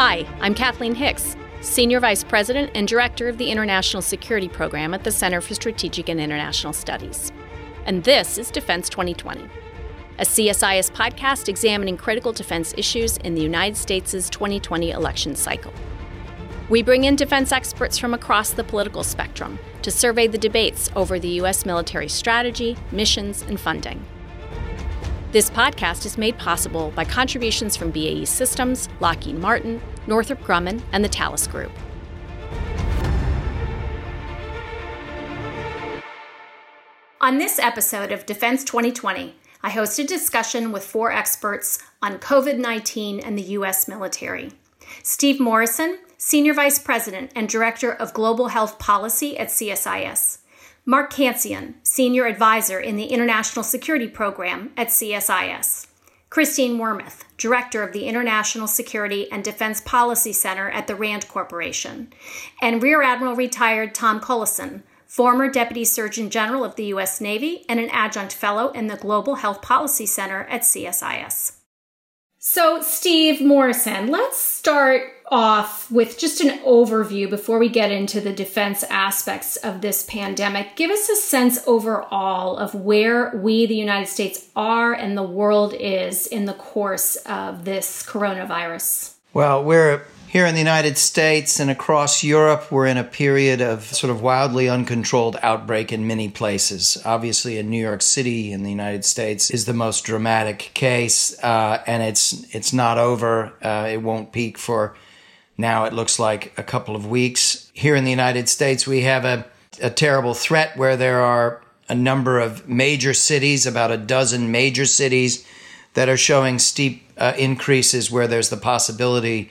Hi, I'm Kathleen Hicks, Senior Vice President and Director of the International Security Program at the Center for Strategic and International Studies. And this is Defense 2020, a CSIS podcast examining critical defense issues in the United States' 2020 election cycle. We bring in defense experts from across the political spectrum to survey the debates over the U.S. military strategy, missions, and funding. This podcast is made possible by contributions from BAE Systems, Lockheed Martin, Northrop Grumman, and the Thales Group. On this episode of Defense 2020, I hosted a discussion with four experts on COVID 19 and the U.S. military. Steve Morrison, Senior Vice President and Director of Global Health Policy at CSIS. Mark Cancian, Senior Advisor in the International Security Program at CSIS. Christine Wormuth, Director of the International Security and Defense Policy Center at the RAND Corporation. And Rear Admiral retired Tom Cullison, former Deputy Surgeon General of the U.S. Navy and an adjunct fellow in the Global Health Policy Center at CSIS. So, Steve Morrison, let's start off with just an overview before we get into the defense aspects of this pandemic. Give us a sense overall of where we, the United States, are and the world is in the course of this coronavirus. Well, we're here in the United States and across Europe, we're in a period of sort of wildly uncontrolled outbreak in many places. Obviously, in New York City in the United States is the most dramatic case, uh, and it's it's not over. Uh, it won't peak for now. It looks like a couple of weeks. Here in the United States, we have a a terrible threat where there are a number of major cities, about a dozen major cities, that are showing steep uh, increases where there's the possibility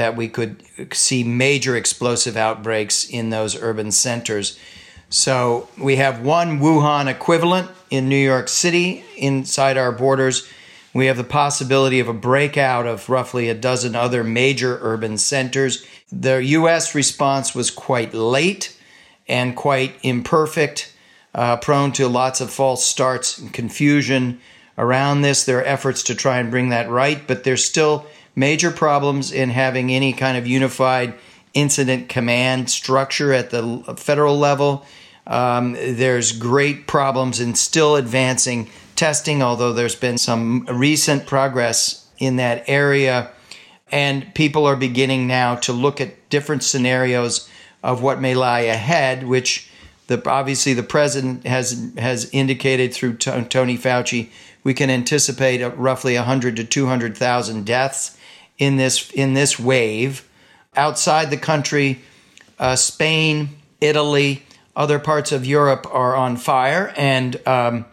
that we could see major explosive outbreaks in those urban centers. So we have one Wuhan equivalent in New York City inside our borders. We have the possibility of a breakout of roughly a dozen other major urban centers. The US response was quite late and quite imperfect, uh, prone to lots of false starts and confusion around this. There are efforts to try and bring that right, but there's still major problems in having any kind of unified incident command structure at the federal level. Um, there's great problems in still advancing testing, although there's been some recent progress in that area. And people are beginning now to look at different scenarios of what may lie ahead, which the, obviously the president has has indicated through Tony Fauci. We can anticipate roughly 100 to 200,000 deaths in this in this wave. Outside the country, uh, Spain, Italy, other parts of Europe are on fire, and um,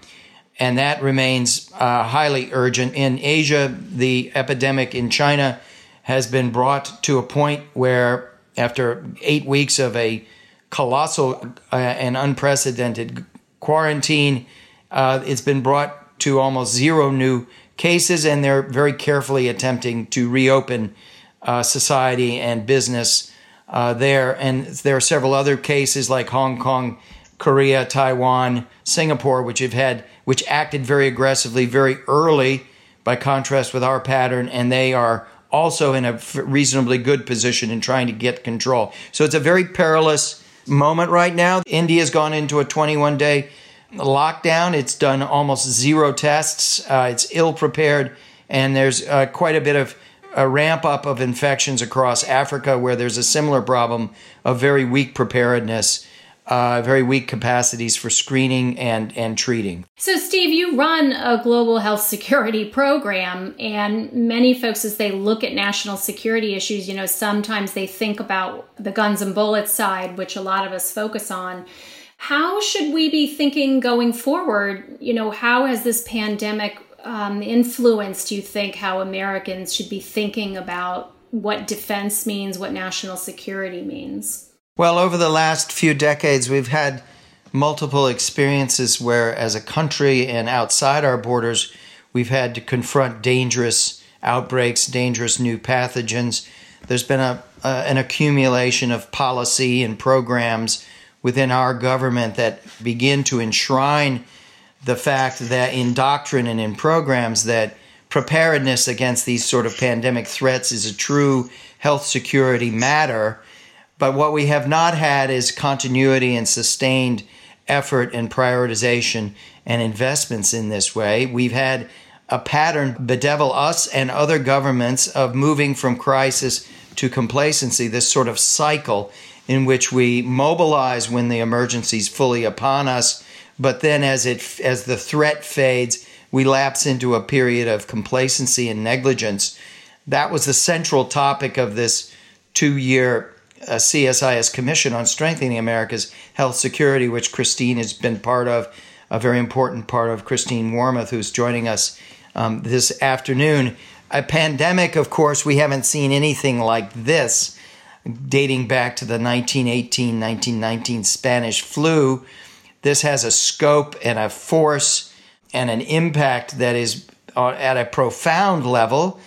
and that remains uh, highly urgent. In Asia, the epidemic in China has been brought to a point where, after eight weeks of a colossal uh, and unprecedented quarantine, uh, it's been brought to almost zero new cases, and they're very carefully attempting to reopen uh, society and business uh, there. And there are several other cases like Hong Kong, Korea, Taiwan, Singapore, which have had which acted very aggressively very early, by contrast with our pattern, and they are also in a reasonably good position in trying to get control. So it's a very perilous moment right now. India's gone into a 21 day lockdown. It's done almost zero tests. Uh, it's ill prepared, and there's uh, quite a bit of a ramp up of infections across Africa, where there's a similar problem of very weak preparedness. Uh, very weak capacities for screening and, and treating. So, Steve, you run a global health security program, and many folks, as they look at national security issues, you know, sometimes they think about the guns and bullets side, which a lot of us focus on. How should we be thinking going forward? You know, how has this pandemic um, influenced, you think, how Americans should be thinking about what defense means, what national security means? Well, over the last few decades, we've had multiple experiences where, as a country and outside our borders, we've had to confront dangerous outbreaks, dangerous new pathogens. There's been a, an accumulation of policy and programs within our government that begin to enshrine the fact that in doctrine and in programs that preparedness against these sort of pandemic threats is a true health security matter. But what we have not had is continuity and sustained effort and prioritization and investments in this way. We've had a pattern bedevil us and other governments of moving from crisis to complacency, this sort of cycle in which we mobilize when the emergency is fully upon us, but then as it as the threat fades, we lapse into a period of complacency and negligence. That was the central topic of this two-year uh, CSIS Commission on Strengthening America's Health Security, which Christine has been part of, a very important part of Christine Wormuth, who's joining us um, this afternoon. A pandemic, of course, we haven't seen anything like this dating back to the 1918 1919 Spanish flu. This has a scope and a force and an impact that is uh, at a profound level.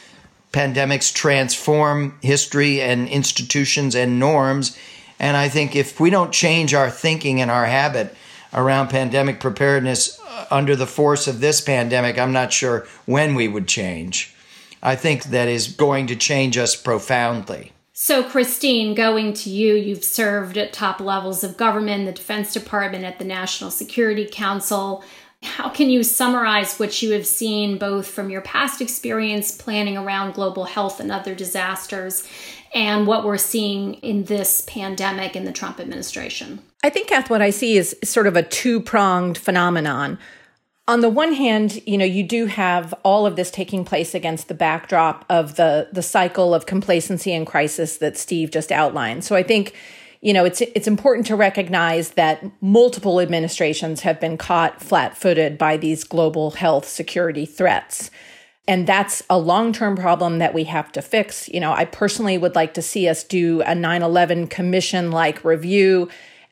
Pandemics transform history and institutions and norms. And I think if we don't change our thinking and our habit around pandemic preparedness uh, under the force of this pandemic, I'm not sure when we would change. I think that is going to change us profoundly. So, Christine, going to you, you've served at top levels of government, the Defense Department, at the National Security Council. How can you summarize what you have seen both from your past experience planning around global health and other disasters and what we're seeing in this pandemic in the Trump administration? I think, Kath, what I see is sort of a two pronged phenomenon on the one hand, you know, you do have all of this taking place against the backdrop of the the cycle of complacency and crisis that Steve just outlined. So I think, you know, it's it's important to recognize that multiple administrations have been caught flat-footed by these global health security threats. And that's a long-term problem that we have to fix. You know, I personally would like to see us do a 9/11 commission like review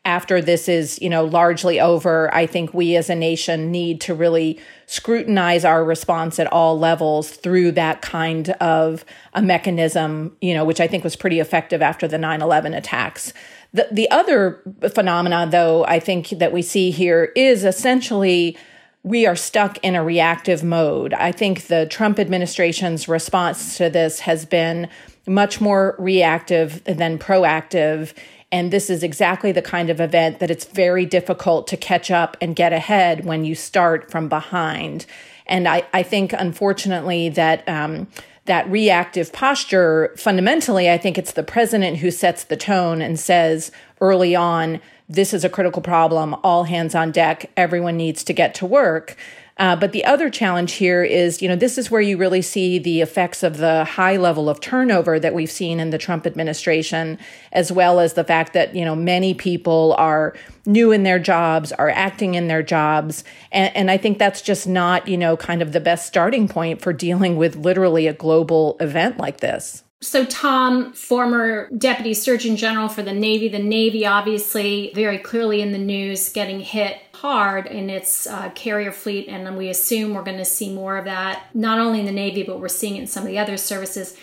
after this is, you know, largely over, I think we as a nation need to really scrutinize our response at all levels through that kind of a mechanism, you know, which I think was pretty effective after the 9/11 attacks. The the other phenomena though I think that we see here is essentially we are stuck in a reactive mode. I think the Trump administration's response to this has been much more reactive than proactive and this is exactly the kind of event that it's very difficult to catch up and get ahead when you start from behind. And I, I think, unfortunately, that um, that reactive posture, fundamentally, I think it's the president who sets the tone and says early on, this is a critical problem, all hands on deck, everyone needs to get to work. Uh, but the other challenge here is, you know, this is where you really see the effects of the high level of turnover that we've seen in the Trump administration, as well as the fact that, you know, many people are new in their jobs, are acting in their jobs. And, and I think that's just not, you know, kind of the best starting point for dealing with literally a global event like this. So, Tom, former Deputy Surgeon General for the Navy, the Navy obviously very clearly in the news, getting hit hard in its uh, carrier fleet. And we assume we're going to see more of that, not only in the Navy, but we're seeing it in some of the other services.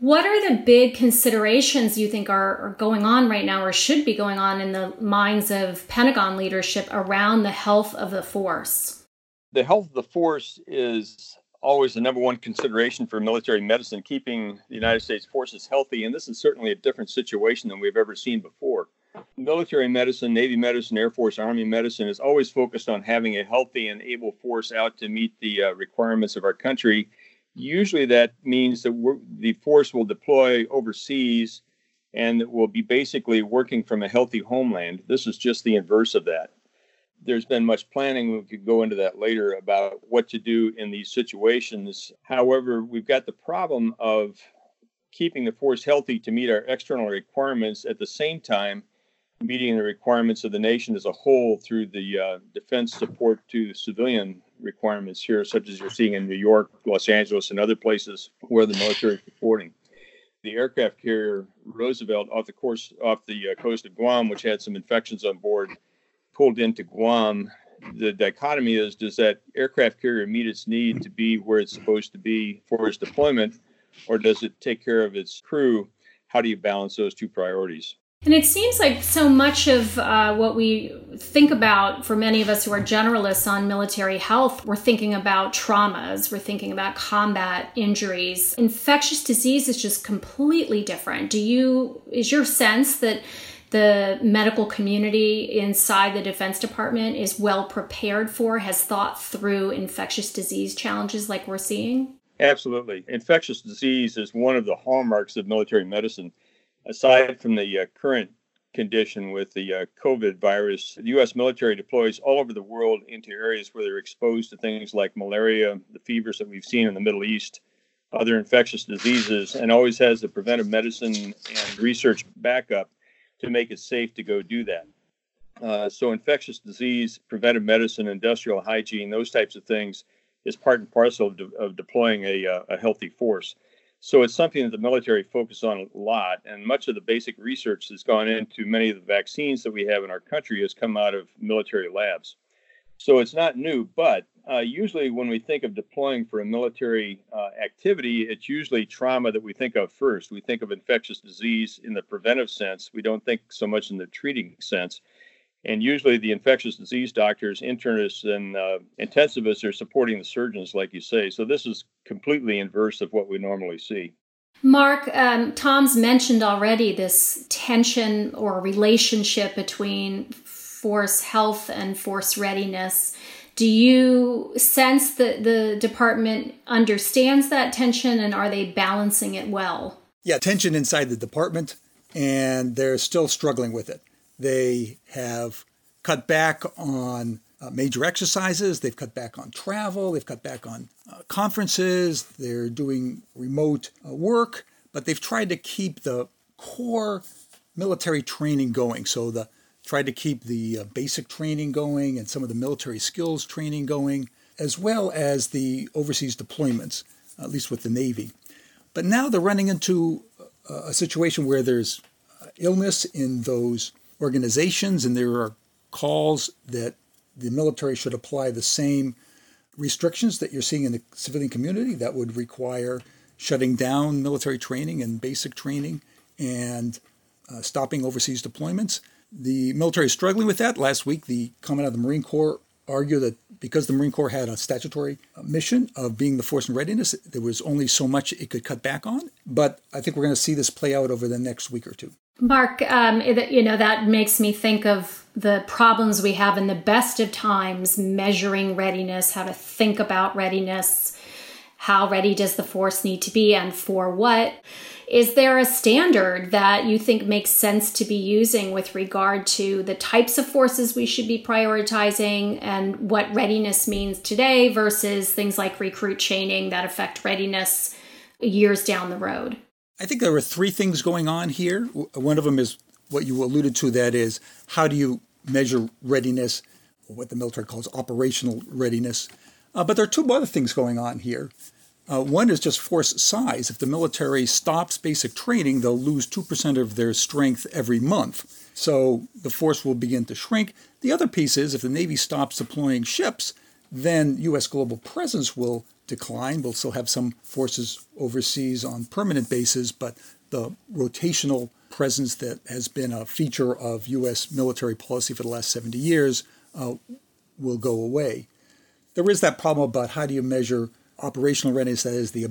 What are the big considerations you think are, are going on right now or should be going on in the minds of Pentagon leadership around the health of the force? The health of the force is always the number one consideration for military medicine, keeping the United States forces healthy. And this is certainly a different situation than we've ever seen before. Military medicine, Navy medicine, Air Force, Army medicine is always focused on having a healthy and able force out to meet the uh, requirements of our country. Usually that means that the force will deploy overseas and will be basically working from a healthy homeland. This is just the inverse of that there's been much planning. We could go into that later about what to do in these situations. However, we've got the problem of keeping the force healthy to meet our external requirements at the same time meeting the requirements of the nation as a whole through the uh, defense support to civilian requirements here, such as you're seeing in New York, Los Angeles, and other places where the military is supporting. The aircraft carrier Roosevelt off the course off the uh, coast of Guam, which had some infections on board, pulled into Guam, the dichotomy is does that aircraft carrier meet its need to be where it's supposed to be for its deployment, or does it take care of its crew? How do you balance those two priorities? And it seems like so much of uh, what we think about for many of us who are generalists on military health, we're thinking about traumas, we're thinking about combat injuries. Infectious disease is just completely different. Do you, is your sense that the medical community inside the Defense Department is well prepared for, has thought through infectious disease challenges like we're seeing? Absolutely. Infectious disease is one of the hallmarks of military medicine aside from the uh, current condition with the uh, COVID virus, the U.S. military deploys all over the world into areas where they're exposed to things like malaria, the fevers that we've seen in the Middle East, other infectious diseases, and always has the preventive medicine and research backup to make it safe to go do that. Uh, so, infectious disease, preventive medicine, industrial hygiene, those types of things is part and parcel of, de- of deploying a, uh, a healthy force. So it's something that the military focuses on a lot, and much of the basic research that's gone into many of the vaccines that we have in our country has come out of military labs. So it's not new, but uh, usually when we think of deploying for a military uh, activity, it's usually trauma that we think of first. We think of infectious disease in the preventive sense. We don't think so much in the treating sense. And usually, the infectious disease doctors, internists, and uh, intensivists are supporting the surgeons, like you say. So, this is completely inverse of what we normally see. Mark, um, Tom's mentioned already this tension or relationship between force health and force readiness. Do you sense that the department understands that tension and are they balancing it well? Yeah, tension inside the department, and they're still struggling with it. They have cut back on uh, major exercises. They've cut back on travel. They've cut back on uh, conferences. They're doing remote uh, work, but they've tried to keep the core military training going. So the tried to keep the uh, basic training going and some of the military skills training going, as well as the overseas deployments, at least with the Navy. But now they're running into a situation where there's uh, illness in those organizations, and there are calls that the military should apply the same restrictions that you're seeing in the civilian community that would require shutting down military training and basic training and uh, stopping overseas deployments. The military is struggling with that. Last week, the Commandant of the Marine Corps argued that because the Marine Corps had a statutory mission of being the force in readiness, there was only so much it could cut back on. But I think we're going to see this play out over the next week or two. Mark, um, you know, that makes me think of the problems we have in the best of times measuring readiness, how to think about readiness, how ready does the force need to be, and for what. Is there a standard that you think makes sense to be using with regard to the types of forces we should be prioritizing and what readiness means today versus things like recruit training that affect readiness years down the road? I think there are three things going on here. One of them is what you alluded to that is, how do you measure readiness, or what the military calls operational readiness? Uh, but there are two other things going on here. Uh, one is just force size. If the military stops basic training, they'll lose 2% of their strength every month. So the force will begin to shrink. The other piece is if the Navy stops deploying ships, then U.S. global presence will decline. We'll still have some forces overseas on permanent bases, but the rotational presence that has been a feature of U.S. military policy for the last 70 years uh, will go away. There is that problem about how do you measure operational readiness, that is, the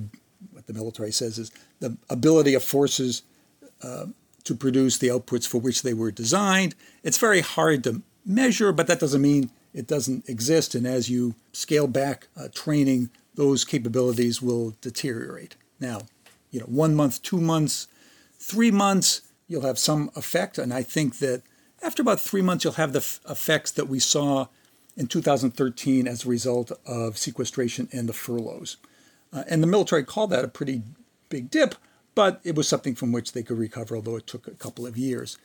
what the military says is the ability of forces uh, to produce the outputs for which they were designed. It's very hard to measure, but that doesn't mean it doesn't exist. And as you scale back uh, training, those capabilities will deteriorate. Now, you know, one month, two months, three months, you'll have some effect. And I think that after about three months, you'll have the f- effects that we saw in 2013 as a result of sequestration and the furloughs. Uh, and the military called that a pretty big dip, but it was something from which they could recover, although it took a couple of years.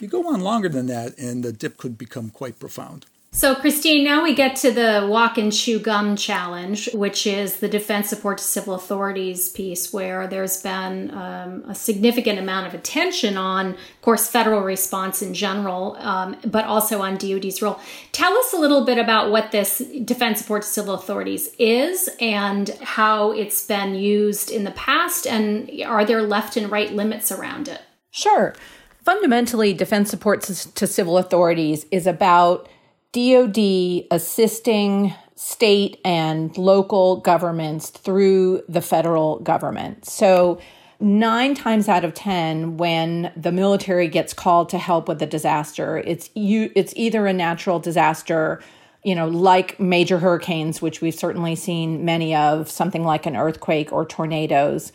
You go on longer than that, and the dip could become quite profound. So, Christine, now we get to the walk and chew gum challenge, which is the defense support to civil authorities piece, where there's been um, a significant amount of attention on, of course, federal response in general, um, but also on DoD's role. Tell us a little bit about what this defense support to civil authorities is and how it's been used in the past, and are there left and right limits around it? Sure. fundamentally, defense support to civil authorities is about DoD assisting state and local governments through the federal government. So, nine times out of 10, when the military gets called to help with a disaster, it's, you, it's either a natural disaster you know, like major hurricanes, which we've certainly seen many of, something like an earthquake or tornadoes.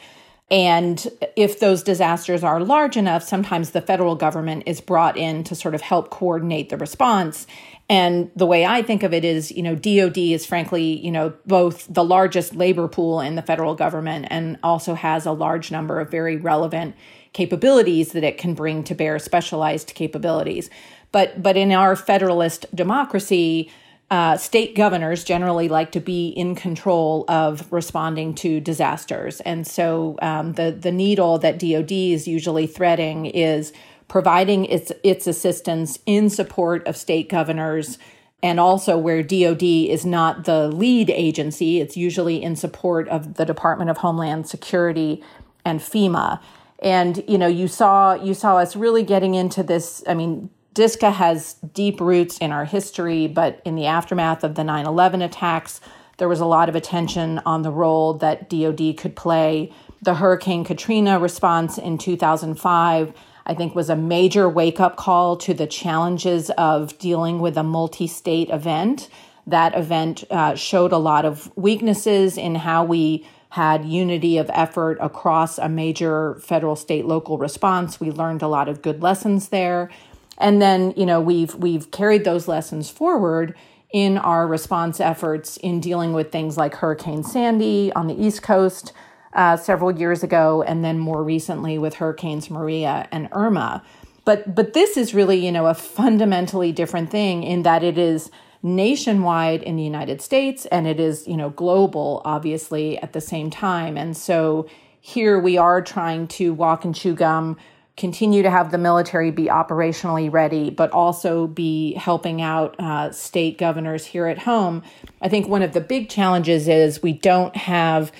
And if those disasters are large enough, sometimes the federal government is brought in to sort of help coordinate the response. And the way I think of it is, you know, DOD is frankly, you know, both the largest labor pool in the federal government and also has a large number of very relevant capabilities that it can bring to bear, specialized capabilities. But but in our federalist democracy, uh, state governors generally like to be in control of responding to disasters. And so um, the, the needle that DoD is usually threading is providing its, its assistance in support of state governors. And also, where DoD is not the lead agency, it's usually in support of the Department of Homeland Security and FEMA. And you know, you saw you saw us really getting into this. I mean, DSCA has deep roots in our history, but in the aftermath of the 9 11 attacks, there was a lot of attention on the role that DoD could play. The Hurricane Katrina response in 2005, I think, was a major wake up call to the challenges of dealing with a multi state event. That event uh, showed a lot of weaknesses in how we had unity of effort across a major federal, state, local response. We learned a lot of good lessons there. And then, you know, we've we've carried those lessons forward in our response efforts in dealing with things like Hurricane Sandy on the East Coast uh, several years ago, and then more recently with Hurricanes Maria and Irma. But but this is really, you know, a fundamentally different thing in that it is nationwide in the United States and it is, you know, global, obviously, at the same time. And so here we are trying to walk and chew gum continue to have the military be operationally ready, but also be helping out uh, state governors here at home. I think one of the big challenges is we don't have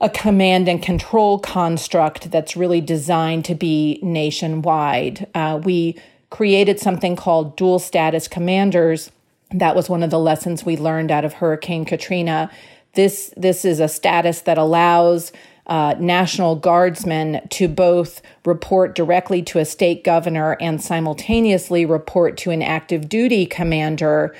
a command and control construct that's really designed to be nationwide. Uh, we created something called dual status commanders. That was one of the lessons we learned out of Hurricane Katrina. This this is a status that allows uh, National Guardsmen to both report directly to a state governor and simultaneously report to an active duty commander.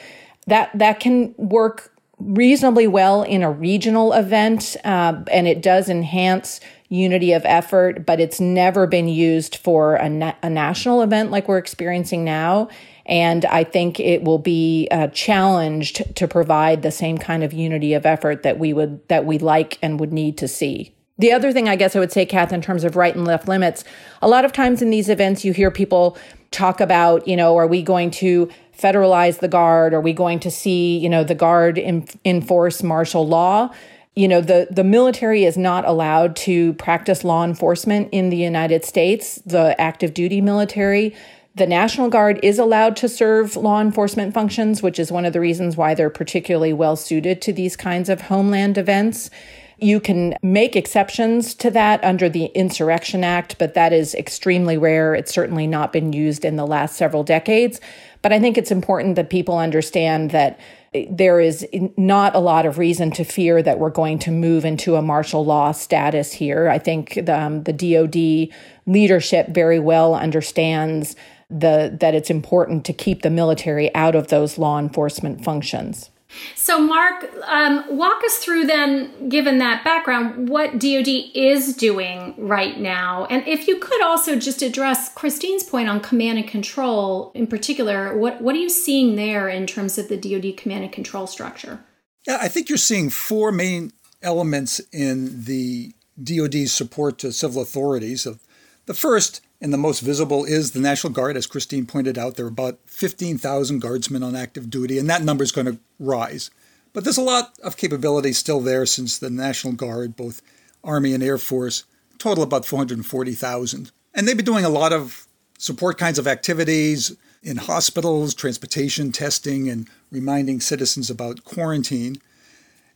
That that can work reasonably well in a regional event, uh, and it does enhance unity of effort. But it's never been used for a, na- a national event like we're experiencing now. And I think it will be uh, challenged to provide the same kind of unity of effort that we would that we like and would need to see. The other thing I guess I would say, Kath, in terms of right and left limits, a lot of times in these events, you hear people talk about, you know, are we going to federalize the guard? Are we going to see, you know, the guard in, enforce martial law? You know, the, the military is not allowed to practice law enforcement in the United States, the active duty military. The National Guard is allowed to serve law enforcement functions, which is one of the reasons why they're particularly well suited to these kinds of homeland events. You can make exceptions to that under the Insurrection Act, but that is extremely rare. It's certainly not been used in the last several decades. But I think it's important that people understand that there is not a lot of reason to fear that we're going to move into a martial law status here. I think the, um, the DoD leadership very well understands the that it's important to keep the military out of those law enforcement functions. So, Mark, um, walk us through then, given that background, what DoD is doing right now. And if you could also just address Christine's point on command and control in particular, what, what are you seeing there in terms of the DoD command and control structure? Yeah, I think you're seeing four main elements in the DoD's support to civil authorities. The first and the most visible is the National Guard. As Christine pointed out, there are about 15,000 guardsmen on active duty, and that number is going to rise. But there's a lot of capability still there since the National Guard, both Army and Air Force, total about 440,000. And they've been doing a lot of support kinds of activities in hospitals, transportation, testing, and reminding citizens about quarantine.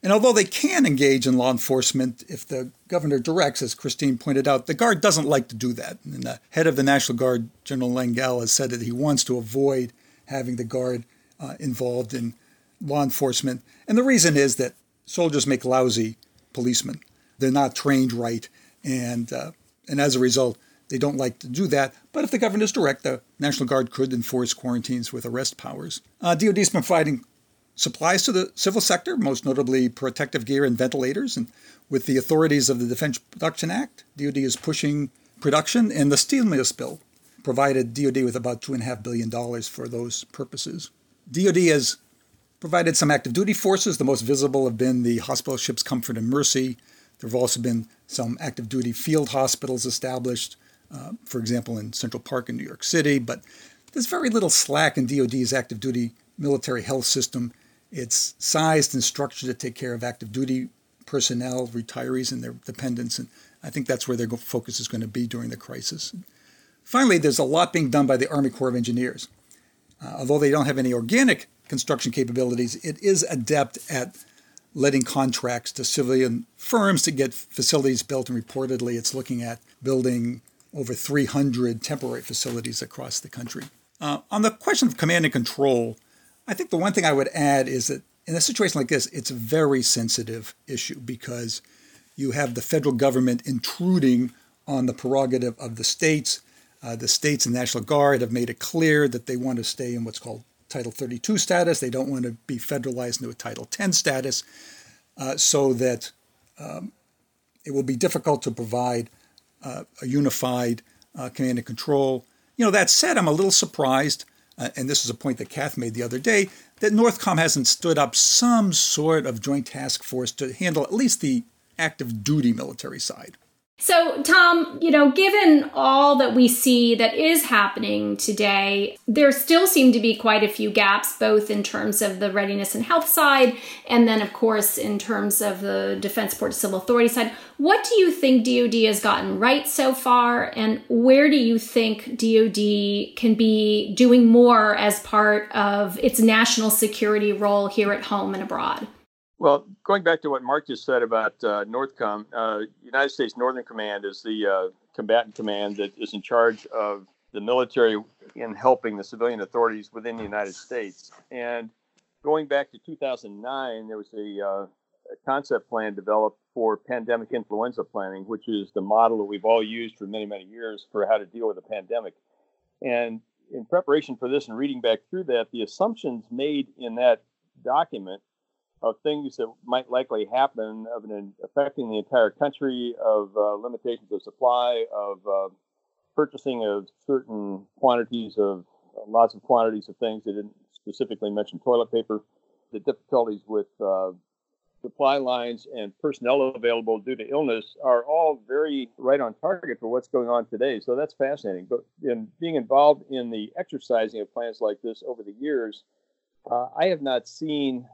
And although they can engage in law enforcement if the governor directs, as Christine pointed out, the Guard doesn't like to do that. And the head of the National Guard, General Lengyel, has said that he wants to avoid having the Guard uh, involved in law enforcement. And the reason is that soldiers make lousy policemen. They're not trained right. And, uh, and as a result, they don't like to do that. But if the governor is direct, the National Guard could enforce quarantines with arrest powers. Uh, DoD has been providing supplies to the civil sector, most notably protective gear and ventilators. And with the authorities of the Defense Production Act, DoD is pushing production, and the stimulus bill provided DoD with about $2.5 billion for those purposes. DoD has provided some active duty forces. The most visible have been the hospital ships Comfort and Mercy. There have also been some active duty field hospitals established, uh, for example, in Central Park in New York City. But there's very little slack in DoD's active duty military health system it's sized and structured to take care of active duty personnel, retirees, and their dependents. And I think that's where their focus is going to be during the crisis. Finally, there's a lot being done by the Army Corps of Engineers. Uh, although they don't have any organic construction capabilities, it is adept at letting contracts to civilian firms to get facilities built. And reportedly, it's looking at building over 300 temporary facilities across the country. Uh, on the question of command and control, I think the one thing I would add is that in a situation like this, it's a very sensitive issue because you have the federal government intruding on the prerogative of the states. Uh, the states and National Guard have made it clear that they want to stay in what's called Title 32 status. They don't want to be federalized into a Title 10 status, uh, so that um, it will be difficult to provide uh, a unified uh, command and control. You know, that said, I'm a little surprised uh, and this is a point that Kath made the other day, that Northcom hasn't stood up some sort of joint task force to handle at least the active duty military side. So, Tom, you know, given all that we see that is happening today, there still seem to be quite a few gaps, both in terms of the readiness and health side, and then, of course, in terms of the Defense Support Civil Authority side. What do you think DoD has gotten right so far, and where do you think DoD can be doing more as part of its national security role here at home and abroad? Well, going back to what Mark just said about uh, NORTHCOM, uh, United States Northern Command is the uh, combatant command that is in charge of the military in helping the civilian authorities within the United States. And going back to 2009, there was a, uh, a concept plan developed for pandemic influenza planning, which is the model that we've all used for many, many years for how to deal with a pandemic. And in preparation for this and reading back through that, the assumptions made in that document of things that might likely happen of an, affecting the entire country, of uh, limitations of supply, of uh, purchasing of certain quantities of uh, lots of quantities of things. They didn't specifically mention toilet paper. The difficulties with uh, supply lines and personnel available due to illness are all very right on target for what's going on today. So that's fascinating. But in being involved in the exercising of plans like this over the years, uh, I have not seen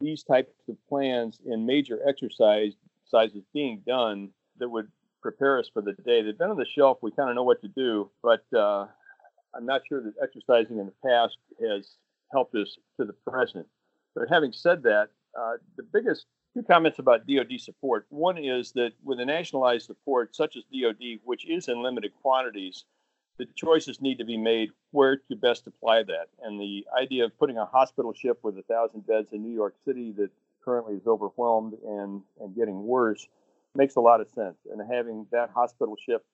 these types of plans in major exercise sizes being done that would prepare us for the day. They've been on the shelf. We kind of know what to do, but uh, I'm not sure that exercising in the past has helped us to the present. But having said that, uh, the biggest two comments about DoD support. One is that with a nationalized support such as DoD, which is in limited quantities, the choices need to be made where to best apply that. And the idea of putting a hospital ship with a thousand beds in New York City that currently is overwhelmed and, and getting worse makes a lot of sense. And having that hospital ship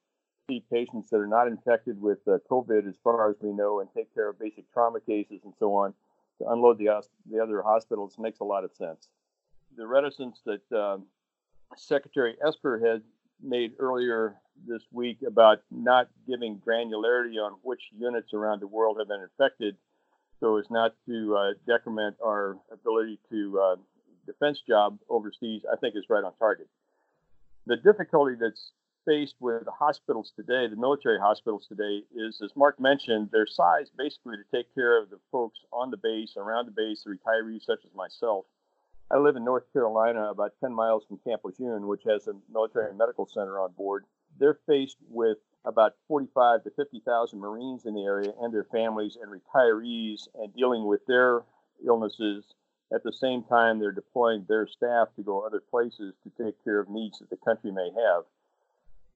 see patients that are not infected with uh, COVID, as far as we know, and take care of basic trauma cases and so on, to unload the, the other hospitals makes a lot of sense. The reticence that uh, Secretary Esper had made earlier this week about not giving granularity on which units around the world have been infected so as not to uh, decrement our ability to uh, defense job overseas, I think is right on target. The difficulty that's faced with the hospitals today, the military hospitals today, is as Mark mentioned, their size basically to take care of the folks on the base, around the base, the retirees such as myself. I live in North Carolina, about 10 miles from Camp Lejeune, which has a military medical center on board they're faced with about 45 to 50,000 Marines in the area and their families and retirees and dealing with their illnesses At the same time, they're deploying their staff to go other places to take care of needs that the country may have.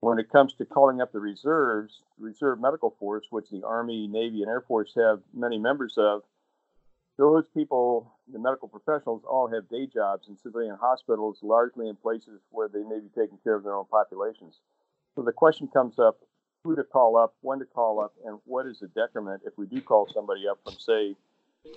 When it comes to calling up the reserves, Reserve Medical Force, which the Army, Navy, and Air Force have many members of, those people, the medical professionals, all have day jobs in civilian hospitals, largely in places where they may be taking care of their own populations. So the question comes up who to call up, when to call up, and what is the decrement if we do call somebody up from, say,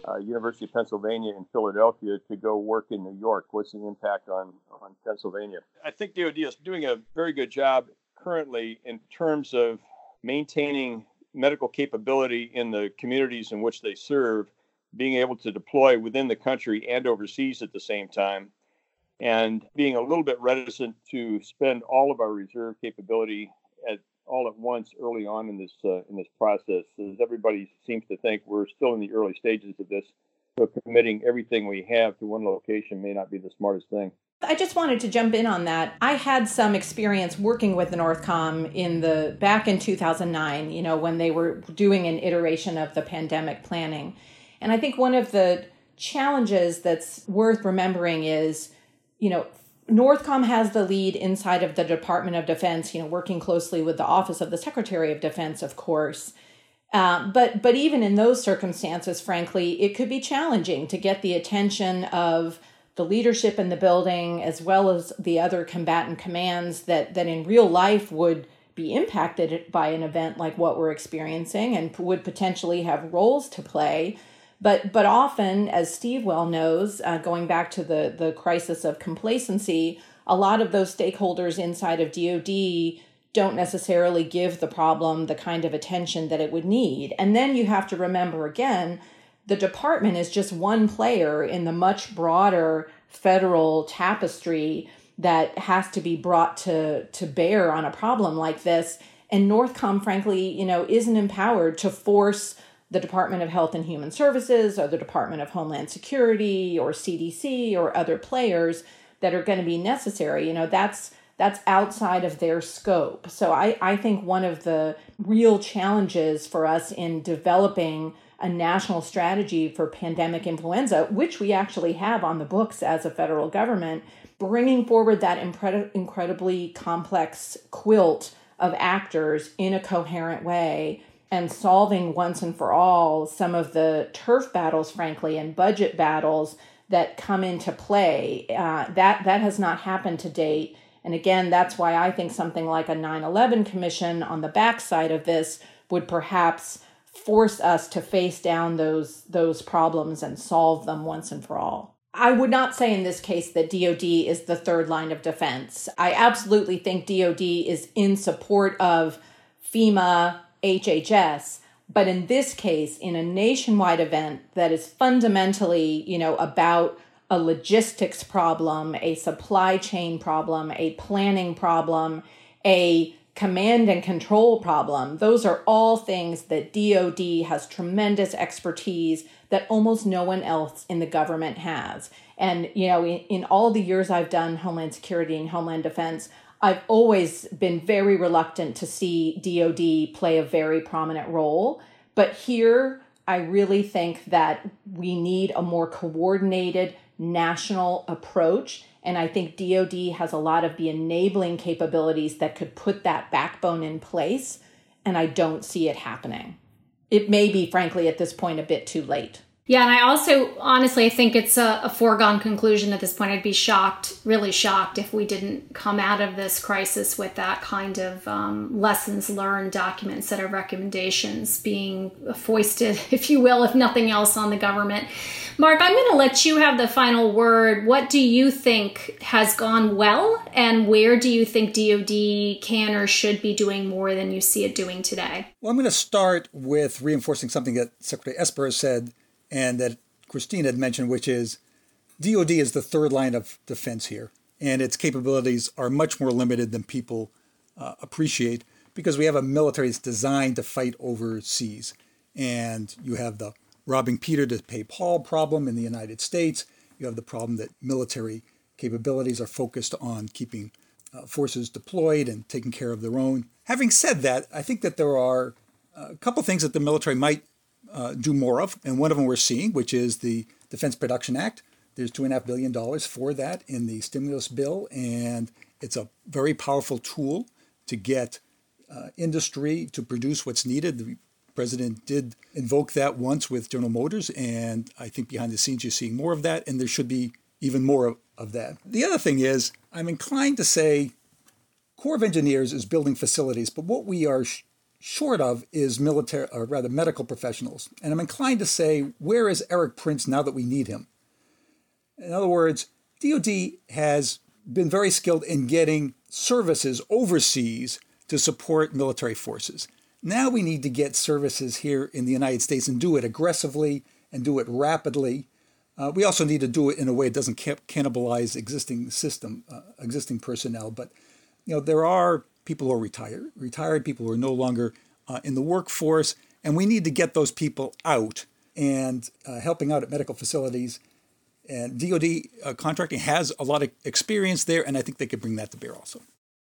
uh, University of Pennsylvania in Philadelphia to go work in New York? What's the impact on, on Pennsylvania? I think DoD is doing a very good job currently in terms of maintaining medical capability in the communities in which they serve, being able to deploy within the country and overseas at the same time, and being a little bit reticent to spend all of our reserve capability at all at once early on in this uh, in this process. As everybody seems to think, we're still in the early stages of this, so committing everything we have to one location may not be the smartest thing. I just wanted to jump in on that. I had some experience working with the Northcom in the back in 2009, you know, when they were doing an iteration of the pandemic planning. And I think one of the challenges that's worth remembering is, you know, Northcom has the lead inside of the Department of Defense, you know, working closely with the Office of the Secretary of Defense, of course. Uh, but but even in those circumstances, frankly, it could be challenging to get the attention of the leadership in the building as well as the other combatant commands that that in real life would be impacted by an event like what we're experiencing and would potentially have roles to play but but often as steve well knows uh, going back to the the crisis of complacency a lot of those stakeholders inside of dod don't necessarily give the problem the kind of attention that it would need. And then you have to remember again the department is just one player in the much broader federal tapestry that has to be brought to to bear on a problem like this. And northcom frankly you know isn't empowered to force the department of health and human services or the department of homeland security or cdc or other players that are going to be necessary you know that's that's outside of their scope. So i i think one of the real challenges for us in developing a national strategy for pandemic influenza, which we actually have on the books as a federal government, bringing forward that impre- incredibly complex quilt of actors in a coherent way and solving once and for all some of the turf battles, frankly, and budget battles that come into play. Uh, that that has not happened to date. And again, that's why I think something like a 9 11 commission on the backside of this would perhaps force us to face down those those problems and solve them once and for all. I would not say in this case that DoD is the third line of defense. I absolutely think DoD is in support of FEMA, HHS, but in this case in a nationwide event that is fundamentally, you know, about a logistics problem, a supply chain problem, a planning problem, a command and control problem, those are all things that DoD has tremendous expertise that almost no one else in the government has. And, you know, in, in all the years I've done Homeland Security and Homeland Defense, I've always been very reluctant to see DoD play a very prominent role. But here, I really think that we need a more coordinated national approach and I think DoD has a lot of the enabling capabilities that could put that backbone in place. And I don't see it happening. It may be, frankly, at this point, a bit too late. Yeah, and I also honestly think it's a, a, foregone conclusion at this point. I'd be shocked, really shocked, if we didn't come out of this crisis with that kind of um, lessons learned document, set of recommendations being foisted, if you will, if nothing else, on the government. Mark, I'm going to let you have the final word. What do you think has gone well, and where do you think DoD can or should be doing more than you see it doing today? Well, I'm going to start with reinforcing something that Secretary Esper has said and that Christine had mentioned, which is DoD is the third line of defense here, and its capabilities are much more limited than people uh, appreciate because we have a military that's designed to fight overseas. And you have the robbing Peter to pay Paul problem in the United States. You have the problem that military capabilities are focused on keeping uh, forces deployed and taking care of their own. Having said that, I think that there are a couple things that the military might uh, do more of, and one of them we're seeing, which is the Defense Production Act, There's $2.5 billion for that in the stimulus bill, and it's a very powerful tool to get uh, industry to produce what's needed. The president did invoke that once with General Motors, and I think behind the scenes you're seeing more of that, and there should be even more of, of that. The other thing is, I'm inclined to say Corps of Engineers is building facilities, but what we are sh- short of is military, or rather medical professionals. And I'm inclined to say, where is Erik Prince now that we need him? In other words, DoD has been very skilled in getting services overseas to support military forces. Now we need to get services here in the United States and do it aggressively and do it rapidly. Uh, we also need to do it in a way that doesn't cannibalize existing system, uh, existing personnel. But you know, there are people who are retired, retired people who are no longer uh, in the workforce, and we need to get those people out and uh, helping out at medical facilities. And DoD uh, contracting has a lot of experience there, and I think they could bring that to bear also.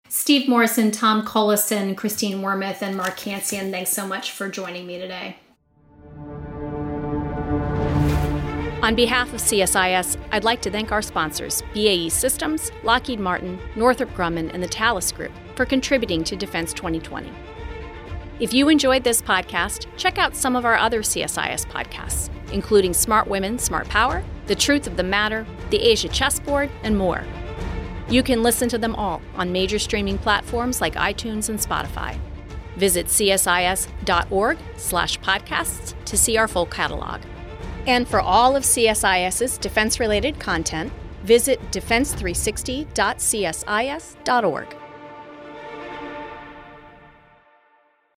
Steve Morrison, Tom Cullison, Christine Wormuth, and Mark Cancian, thanks so much for joining me today. On behalf of CSIS, I'd like to thank our sponsors, BAE Systems, Lockheed Martin, Northrop Grumman, and the Thales Group, for contributing to Defense 2020. If you enjoyed this podcast, check out some of our other CSIS podcasts, including Smart Women, Smart Power, The Truth of the Matter, The Asia Chessboard, and more. You can listen to them all on major streaming platforms like iTunes and Spotify. Visit csis.org/podcasts to see our full catalog. And for all of CSIS's defense related content, visit defense360.csis.org.